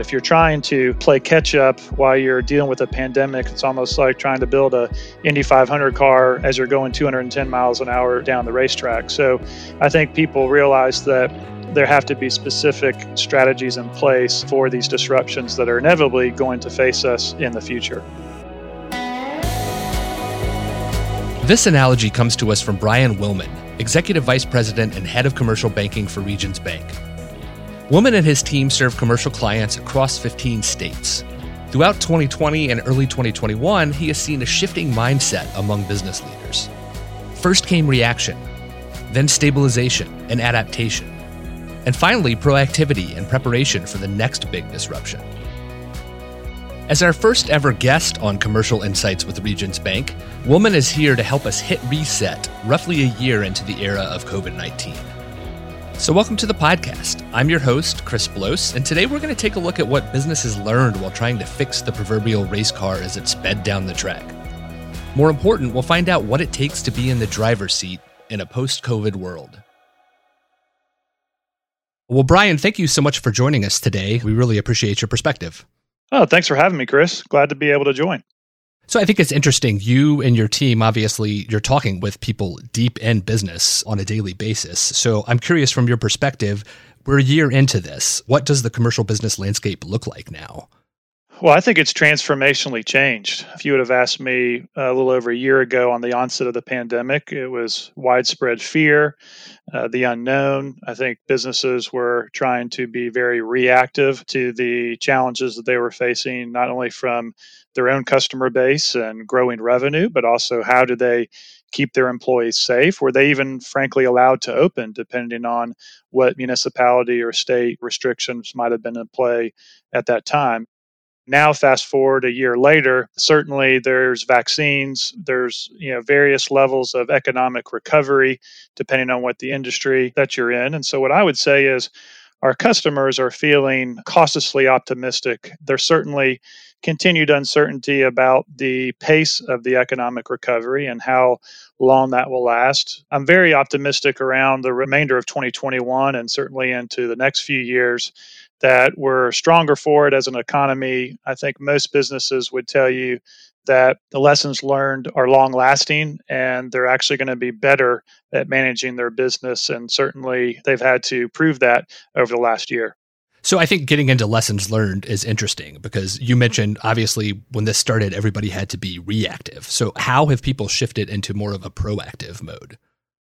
If you're trying to play catch up while you're dealing with a pandemic, it's almost like trying to build a Indy 500 car as you're going 210 miles an hour down the racetrack. So I think people realize that there have to be specific strategies in place for these disruptions that are inevitably going to face us in the future. This analogy comes to us from Brian Willman, Executive Vice President and Head of Commercial Banking for Regions Bank. Willman and his team serve commercial clients across 15 states. Throughout 2020 and early 2021, he has seen a shifting mindset among business leaders. First came reaction, then stabilization and adaptation, and finally proactivity and preparation for the next big disruption. As our first ever guest on Commercial Insights with Regions Bank, Willman is here to help us hit reset roughly a year into the era of COVID 19. So, welcome to the podcast. I'm your host, Chris Blos, and today we're going to take a look at what businesses learned while trying to fix the proverbial race car as it sped down the track. More important, we'll find out what it takes to be in the driver's seat in a post COVID world. Well, Brian, thank you so much for joining us today. We really appreciate your perspective. Oh, thanks for having me, Chris. Glad to be able to join. So I think it's interesting. You and your team, obviously, you're talking with people deep in business on a daily basis. So I'm curious from your perspective, we're a year into this. What does the commercial business landscape look like now? Well, I think it's transformationally changed. If you would have asked me a little over a year ago on the onset of the pandemic, it was widespread fear, uh, the unknown. I think businesses were trying to be very reactive to the challenges that they were facing, not only from their own customer base and growing revenue, but also how do they keep their employees safe? Were they even, frankly, allowed to open, depending on what municipality or state restrictions might have been in play at that time? Now, fast forward a year later, certainly there's vaccines, there's you know various levels of economic recovery depending on what the industry that you're in. And so, what I would say is, our customers are feeling cautiously optimistic. There's certainly continued uncertainty about the pace of the economic recovery and how long that will last. I'm very optimistic around the remainder of 2021 and certainly into the next few years that we're stronger for it as an economy. I think most businesses would tell you that the lessons learned are long lasting and they're actually going to be better at managing their business. And certainly they've had to prove that over the last year. So I think getting into lessons learned is interesting because you mentioned obviously when this started, everybody had to be reactive. So how have people shifted into more of a proactive mode?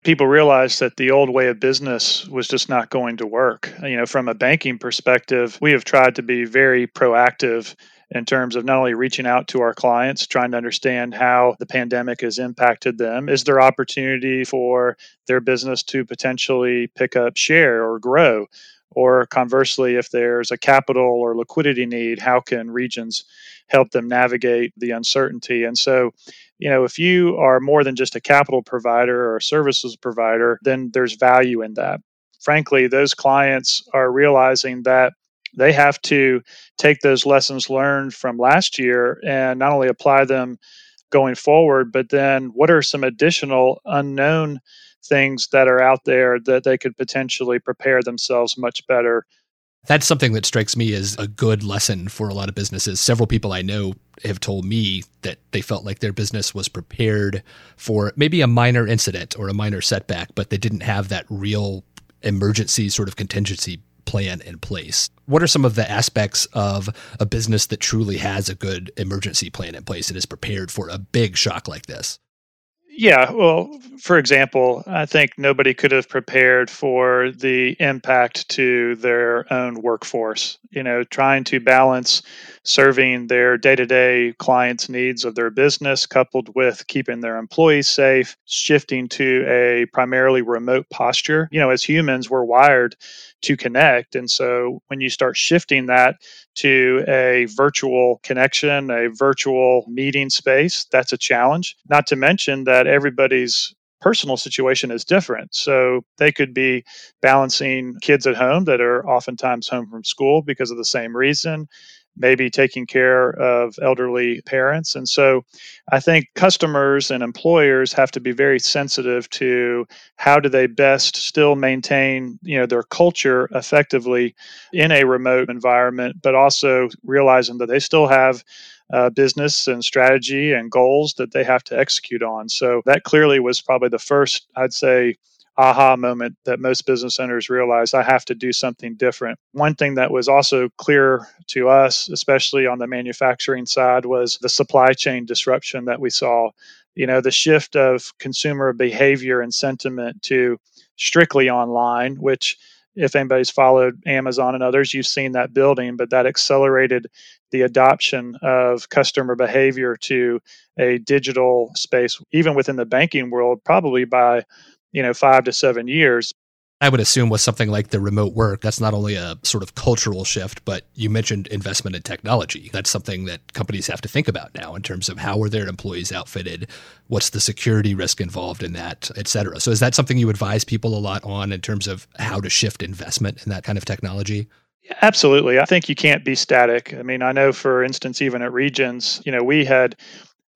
People realized that the old way of business was just not going to work. You know, from a banking perspective, we have tried to be very proactive in terms of not only reaching out to our clients, trying to understand how the pandemic has impacted them. Is there opportunity for their business to potentially pick up share or grow? Or conversely, if there's a capital or liquidity need, how can regions help them navigate the uncertainty? And so, you know, if you are more than just a capital provider or a services provider, then there's value in that. Frankly, those clients are realizing that they have to take those lessons learned from last year and not only apply them going forward, but then what are some additional unknown things that are out there that they could potentially prepare themselves much better that's something that strikes me as a good lesson for a lot of businesses. Several people I know have told me that they felt like their business was prepared for maybe a minor incident or a minor setback, but they didn't have that real emergency sort of contingency plan in place. What are some of the aspects of a business that truly has a good emergency plan in place and is prepared for a big shock like this? Yeah, well, for example, I think nobody could have prepared for the impact to their own workforce. You know, trying to balance serving their day to day clients' needs of their business, coupled with keeping their employees safe, shifting to a primarily remote posture. You know, as humans, we're wired to connect. And so when you start shifting that to a virtual connection, a virtual meeting space, that's a challenge. Not to mention that everybody's personal situation is different. So they could be balancing kids at home that are oftentimes home from school because of the same reason. Maybe taking care of elderly parents. And so I think customers and employers have to be very sensitive to how do they best still maintain, you know, their culture effectively in a remote environment, but also realizing that they still have uh, business and strategy and goals that they have to execute on. So that clearly was probably the first, I'd say, aha moment that most business owners realized I have to do something different. One thing that was also clear to us, especially on the manufacturing side, was the supply chain disruption that we saw. You know, the shift of consumer behavior and sentiment to strictly online, which if anybody's followed Amazon and others, you've seen that building, but that accelerated the adoption of customer behavior to a digital space, even within the banking world, probably by you know five to seven years. I would assume with something like the remote work, that's not only a sort of cultural shift, but you mentioned investment in technology. That's something that companies have to think about now in terms of how are their employees outfitted, what's the security risk involved in that, et cetera. So is that something you advise people a lot on in terms of how to shift investment in that kind of technology? Absolutely. I think you can't be static. I mean, I know for instance, even at Regions, you know, we had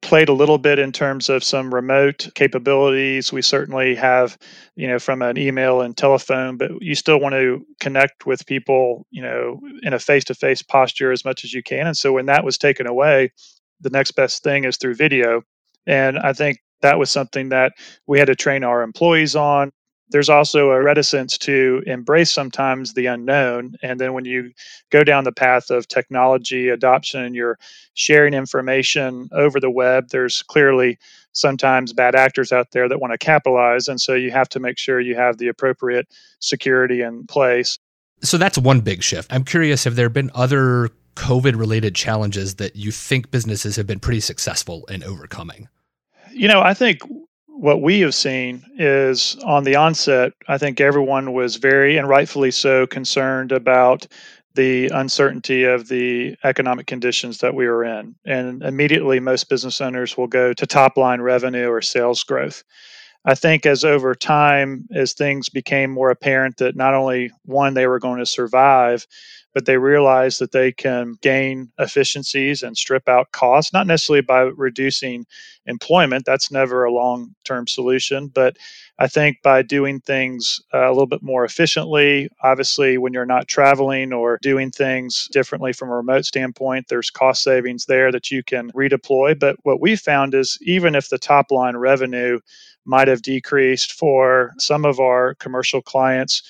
played a little bit in terms of some remote capabilities. We certainly have, you know, from an email and telephone, but you still want to connect with people, you know, in a face to face posture as much as you can. And so when that was taken away, the next best thing is through video. And I think that was something that we had to train our employees on there's also a reticence to embrace sometimes the unknown. And then when you go down the path of technology adoption and you're sharing information over the web, there's clearly sometimes bad actors out there that want to capitalize. And so you have to make sure you have the appropriate security in place. So that's one big shift. I'm curious have there been other COVID related challenges that you think businesses have been pretty successful in overcoming? You know, I think what we have seen is on the onset, I think everyone was very and rightfully so concerned about the uncertainty of the economic conditions that we were in. And immediately, most business owners will go to top line revenue or sales growth. I think as over time, as things became more apparent that not only one, they were going to survive, but they realize that they can gain efficiencies and strip out costs, not necessarily by reducing employment. That's never a long term solution. But I think by doing things uh, a little bit more efficiently, obviously, when you're not traveling or doing things differently from a remote standpoint, there's cost savings there that you can redeploy. But what we found is even if the top line revenue might have decreased for some of our commercial clients,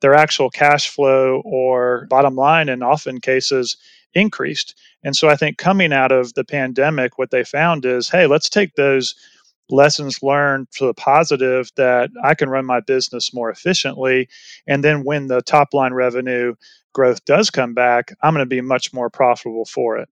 their actual cash flow or bottom line in often cases increased. And so I think coming out of the pandemic, what they found is hey, let's take those lessons learned to the positive that I can run my business more efficiently. And then when the top line revenue growth does come back, I'm going to be much more profitable for it.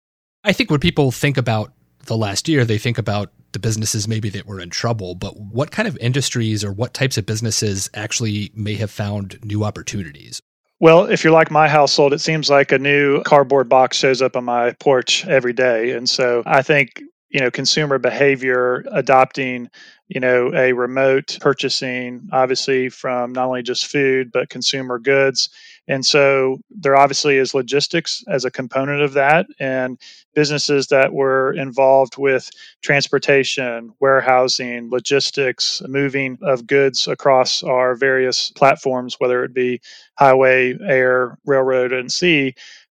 I think when people think about the last year, they think about the businesses maybe that were in trouble, but what kind of industries or what types of businesses actually may have found new opportunities? Well, if you're like my household, it seems like a new cardboard box shows up on my porch every day. And so I think, you know, consumer behavior adopting you know, a remote purchasing, obviously from not only just food, but consumer goods. And so there obviously is logistics as a component of that, and businesses that were involved with transportation, warehousing, logistics, moving of goods across our various platforms, whether it be highway, air, railroad, and sea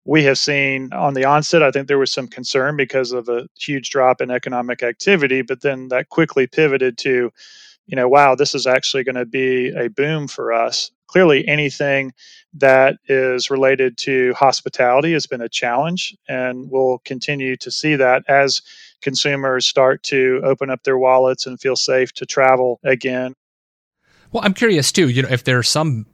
we have seen on the onset, I think there was some concern because of a huge drop in economic activity, but then that quickly pivoted to, you know, wow, this is actually going to be a boom for us. Clearly, anything that is related to hospitality has been a challenge, and we'll continue to see that as consumers start to open up their wallets and feel safe to travel again. Well, I'm curious too, you know, if there are some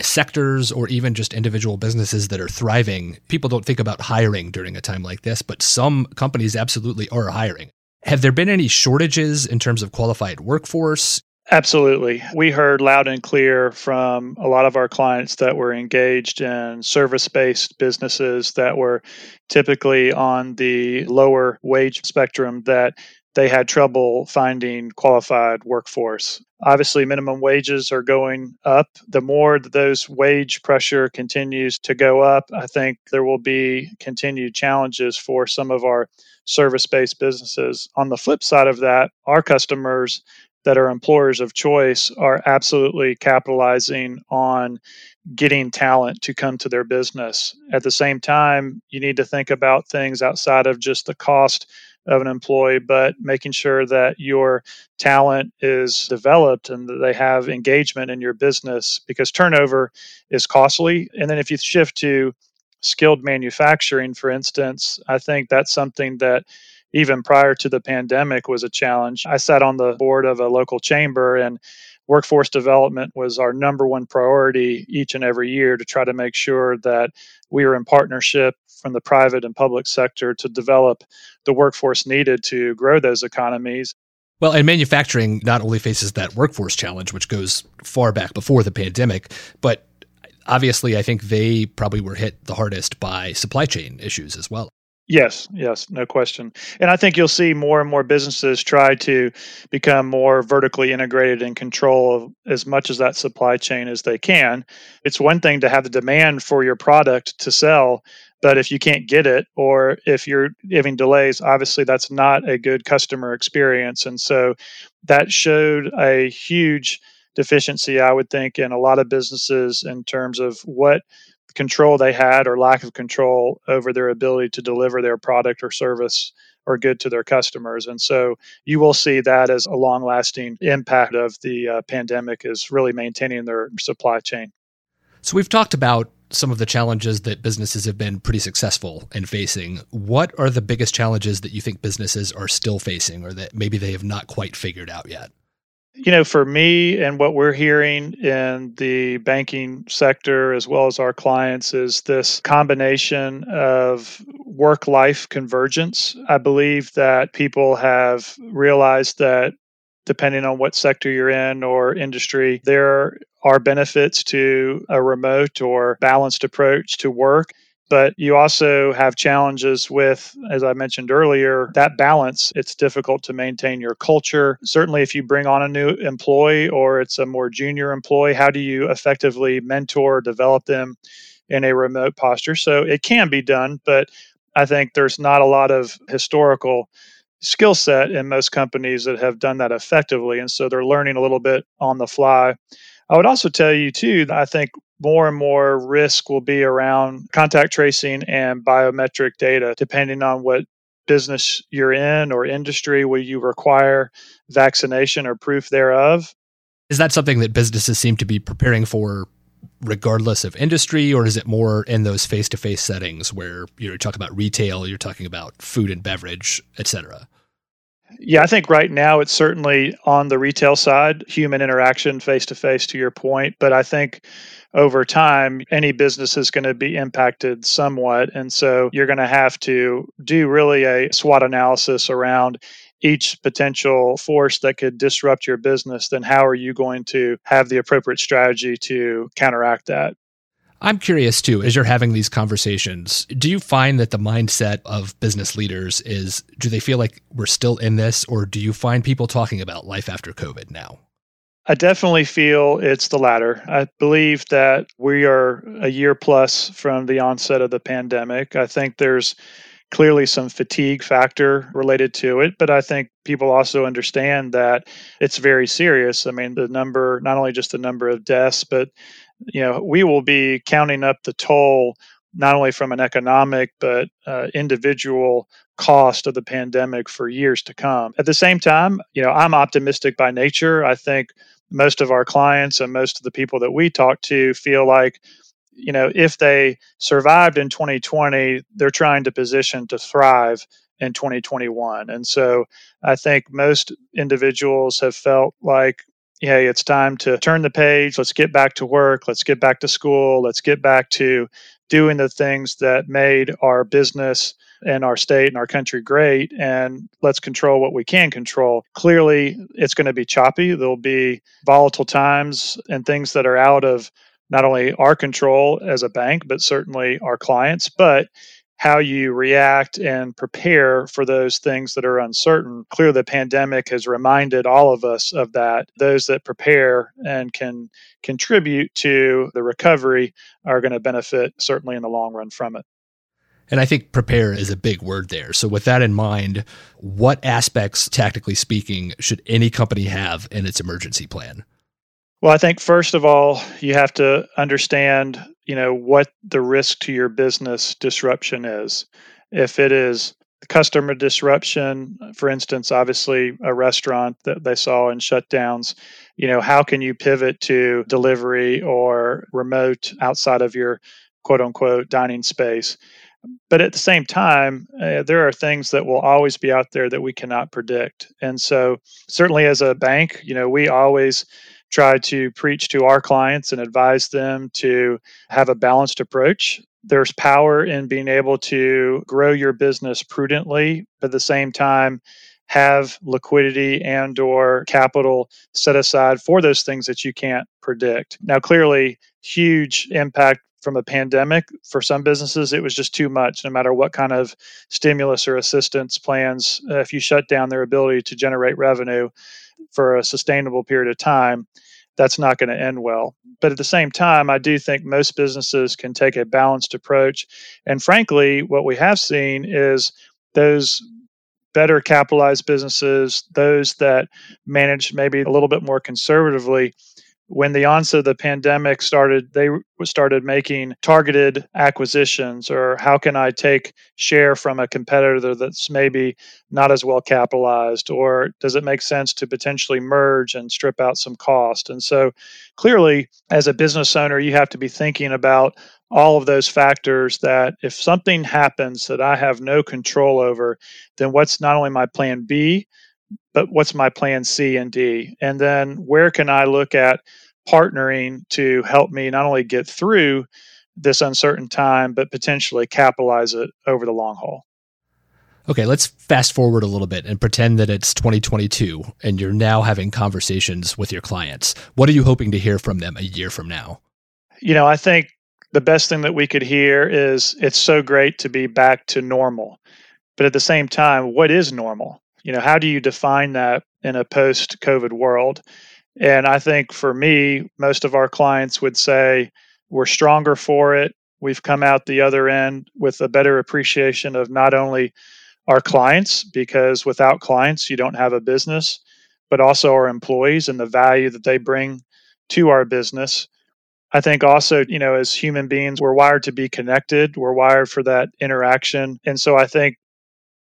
sectors or even just individual businesses that are thriving, people don't think about hiring during a time like this, but some companies absolutely are hiring. Have there been any shortages in terms of qualified workforce? Absolutely. We heard loud and clear from a lot of our clients that were engaged in service based businesses that were typically on the lower wage spectrum that they had trouble finding qualified workforce. Obviously, minimum wages are going up. The more that those wage pressure continues to go up, I think there will be continued challenges for some of our service based businesses. On the flip side of that, our customers that are employers of choice are absolutely capitalizing on getting talent to come to their business. At the same time, you need to think about things outside of just the cost of an employee, but making sure that your talent is developed and that they have engagement in your business because turnover is costly. And then if you shift to skilled manufacturing, for instance, I think that's something that even prior to the pandemic was a challenge. I sat on the board of a local chamber and workforce development was our number one priority each and every year to try to make sure that we were in partnership from the private and public sector to develop the workforce needed to grow those economies. Well, and manufacturing not only faces that workforce challenge, which goes far back before the pandemic, but obviously I think they probably were hit the hardest by supply chain issues as well. Yes, yes, no question. And I think you'll see more and more businesses try to become more vertically integrated and control as much as that supply chain as they can. It's one thing to have the demand for your product to sell, but if you can't get it or if you're having delays, obviously that's not a good customer experience. And so that showed a huge deficiency, I would think, in a lot of businesses in terms of what control they had or lack of control over their ability to deliver their product or service or good to their customers. And so you will see that as a long lasting impact of the uh, pandemic is really maintaining their supply chain. So we've talked about some of the challenges that businesses have been pretty successful in facing. What are the biggest challenges that you think businesses are still facing or that maybe they have not quite figured out yet? You know, for me and what we're hearing in the banking sector as well as our clients is this combination of work life convergence. I believe that people have realized that depending on what sector you're in or industry, there are benefits to a remote or balanced approach to work but you also have challenges with, as I mentioned earlier, that balance. It's difficult to maintain your culture. Certainly, if you bring on a new employee or it's a more junior employee, how do you effectively mentor, develop them in a remote posture? So it can be done, but I think there's not a lot of historical skill set in most companies that have done that effectively. And so they're learning a little bit on the fly. I would also tell you, too, that I think more and more risk will be around contact tracing and biometric data, depending on what business you're in or industry will you require vaccination or proof thereof. Is that something that businesses seem to be preparing for regardless of industry, or is it more in those face to face settings where you're talking about retail, you're talking about food and beverage, et cetera? Yeah, I think right now it's certainly on the retail side, human interaction face to face, to your point. But I think over time, any business is going to be impacted somewhat. And so you're going to have to do really a SWOT analysis around each potential force that could disrupt your business. Then how are you going to have the appropriate strategy to counteract that? I'm curious too, as you're having these conversations, do you find that the mindset of business leaders is do they feel like we're still in this, or do you find people talking about life after COVID now? I definitely feel it's the latter. I believe that we are a year plus from the onset of the pandemic. I think there's clearly some fatigue factor related to it, but I think people also understand that it's very serious. I mean, the number, not only just the number of deaths, but you know, we will be counting up the toll not only from an economic but uh, individual cost of the pandemic for years to come. At the same time, you know, I'm optimistic by nature. I think most of our clients and most of the people that we talk to feel like you know if they survived in 2020 they're trying to position to thrive in 2021 and so i think most individuals have felt like hey, it's time to turn the page. Let's get back to work. Let's get back to school. Let's get back to doing the things that made our business and our state and our country great. And let's control what we can control. Clearly, it's going to be choppy. There'll be volatile times and things that are out of not only our control as a bank, but certainly our clients. But how you react and prepare for those things that are uncertain. Clearly, the pandemic has reminded all of us of that. Those that prepare and can contribute to the recovery are going to benefit certainly in the long run from it. And I think prepare is a big word there. So, with that in mind, what aspects, tactically speaking, should any company have in its emergency plan? Well, I think first of all, you have to understand, you know, what the risk to your business disruption is. If it is customer disruption, for instance, obviously a restaurant that they saw in shutdowns, you know, how can you pivot to delivery or remote outside of your quote unquote dining space? but at the same time, uh, there are things that will always be out there that we cannot predict. And so, certainly as a bank, you know, we always try to preach to our clients and advise them to have a balanced approach. There's power in being able to grow your business prudently, but at the same time, have liquidity and or capital set aside for those things that you can't predict. Now clearly huge impact from a pandemic for some businesses it was just too much no matter what kind of stimulus or assistance plans uh, if you shut down their ability to generate revenue for a sustainable period of time that's not going to end well. But at the same time i do think most businesses can take a balanced approach. And frankly what we have seen is those better capitalized businesses those that manage maybe a little bit more conservatively when the onset of the pandemic started, they started making targeted acquisitions or how can I take share from a competitor that's maybe not as well capitalized or does it make sense to potentially merge and strip out some cost? And so clearly as a business owner, you have to be thinking about all of those factors that if something happens that I have no control over, then what's not only my plan B, but what's my plan C and D? And then where can I look at partnering to help me not only get through this uncertain time, but potentially capitalize it over the long haul? Okay, let's fast forward a little bit and pretend that it's 2022 and you're now having conversations with your clients. What are you hoping to hear from them a year from now? You know, I think the best thing that we could hear is it's so great to be back to normal. But at the same time, what is normal? You know how do you define that in a post covid world? And i think for me most of our clients would say we're stronger for it. We've come out the other end with a better appreciation of not only our clients because without clients you don't have a business but also our employees and the value that they bring to our business. I think also you know as human beings we're wired to be connected. We're wired for that interaction. And so i think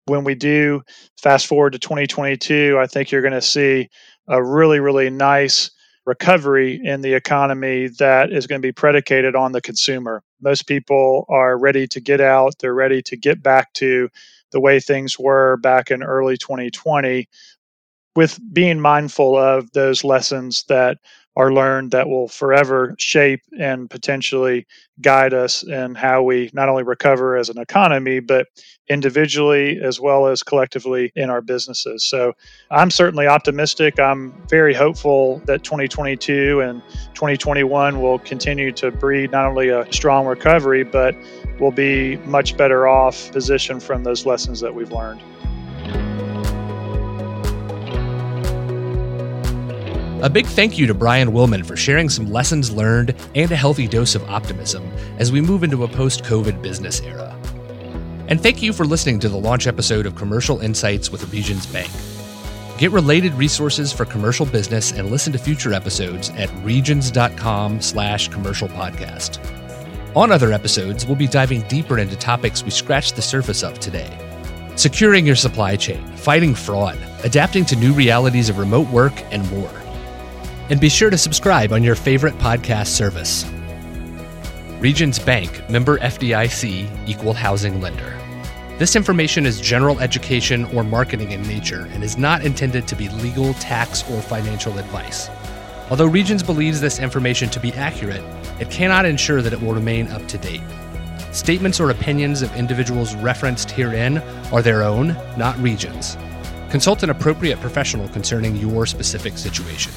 when we do fast forward to 2022, I think you're going to see a really, really nice recovery in the economy that is going to be predicated on the consumer. Most people are ready to get out, they're ready to get back to the way things were back in early 2020 with being mindful of those lessons that are learned that will forever shape and potentially guide us in how we not only recover as an economy, but individually as well as collectively in our businesses. So I'm certainly optimistic. I'm very hopeful that 2022 and 2021 will continue to breed not only a strong recovery, but will be much better off positioned from those lessons that we've learned. A big thank you to Brian Willman for sharing some lessons learned and a healthy dose of optimism as we move into a post COVID business era. And thank you for listening to the launch episode of Commercial Insights with Regions Bank. Get related resources for commercial business and listen to future episodes at regions.com slash commercial podcast. On other episodes, we'll be diving deeper into topics we scratched the surface of today. Securing your supply chain, fighting fraud, adapting to new realities of remote work, and more. And be sure to subscribe on your favorite podcast service. Regions Bank, member FDIC, equal housing lender. This information is general education or marketing in nature and is not intended to be legal, tax, or financial advice. Although Regions believes this information to be accurate, it cannot ensure that it will remain up to date. Statements or opinions of individuals referenced herein are their own, not Regions. Consult an appropriate professional concerning your specific situation.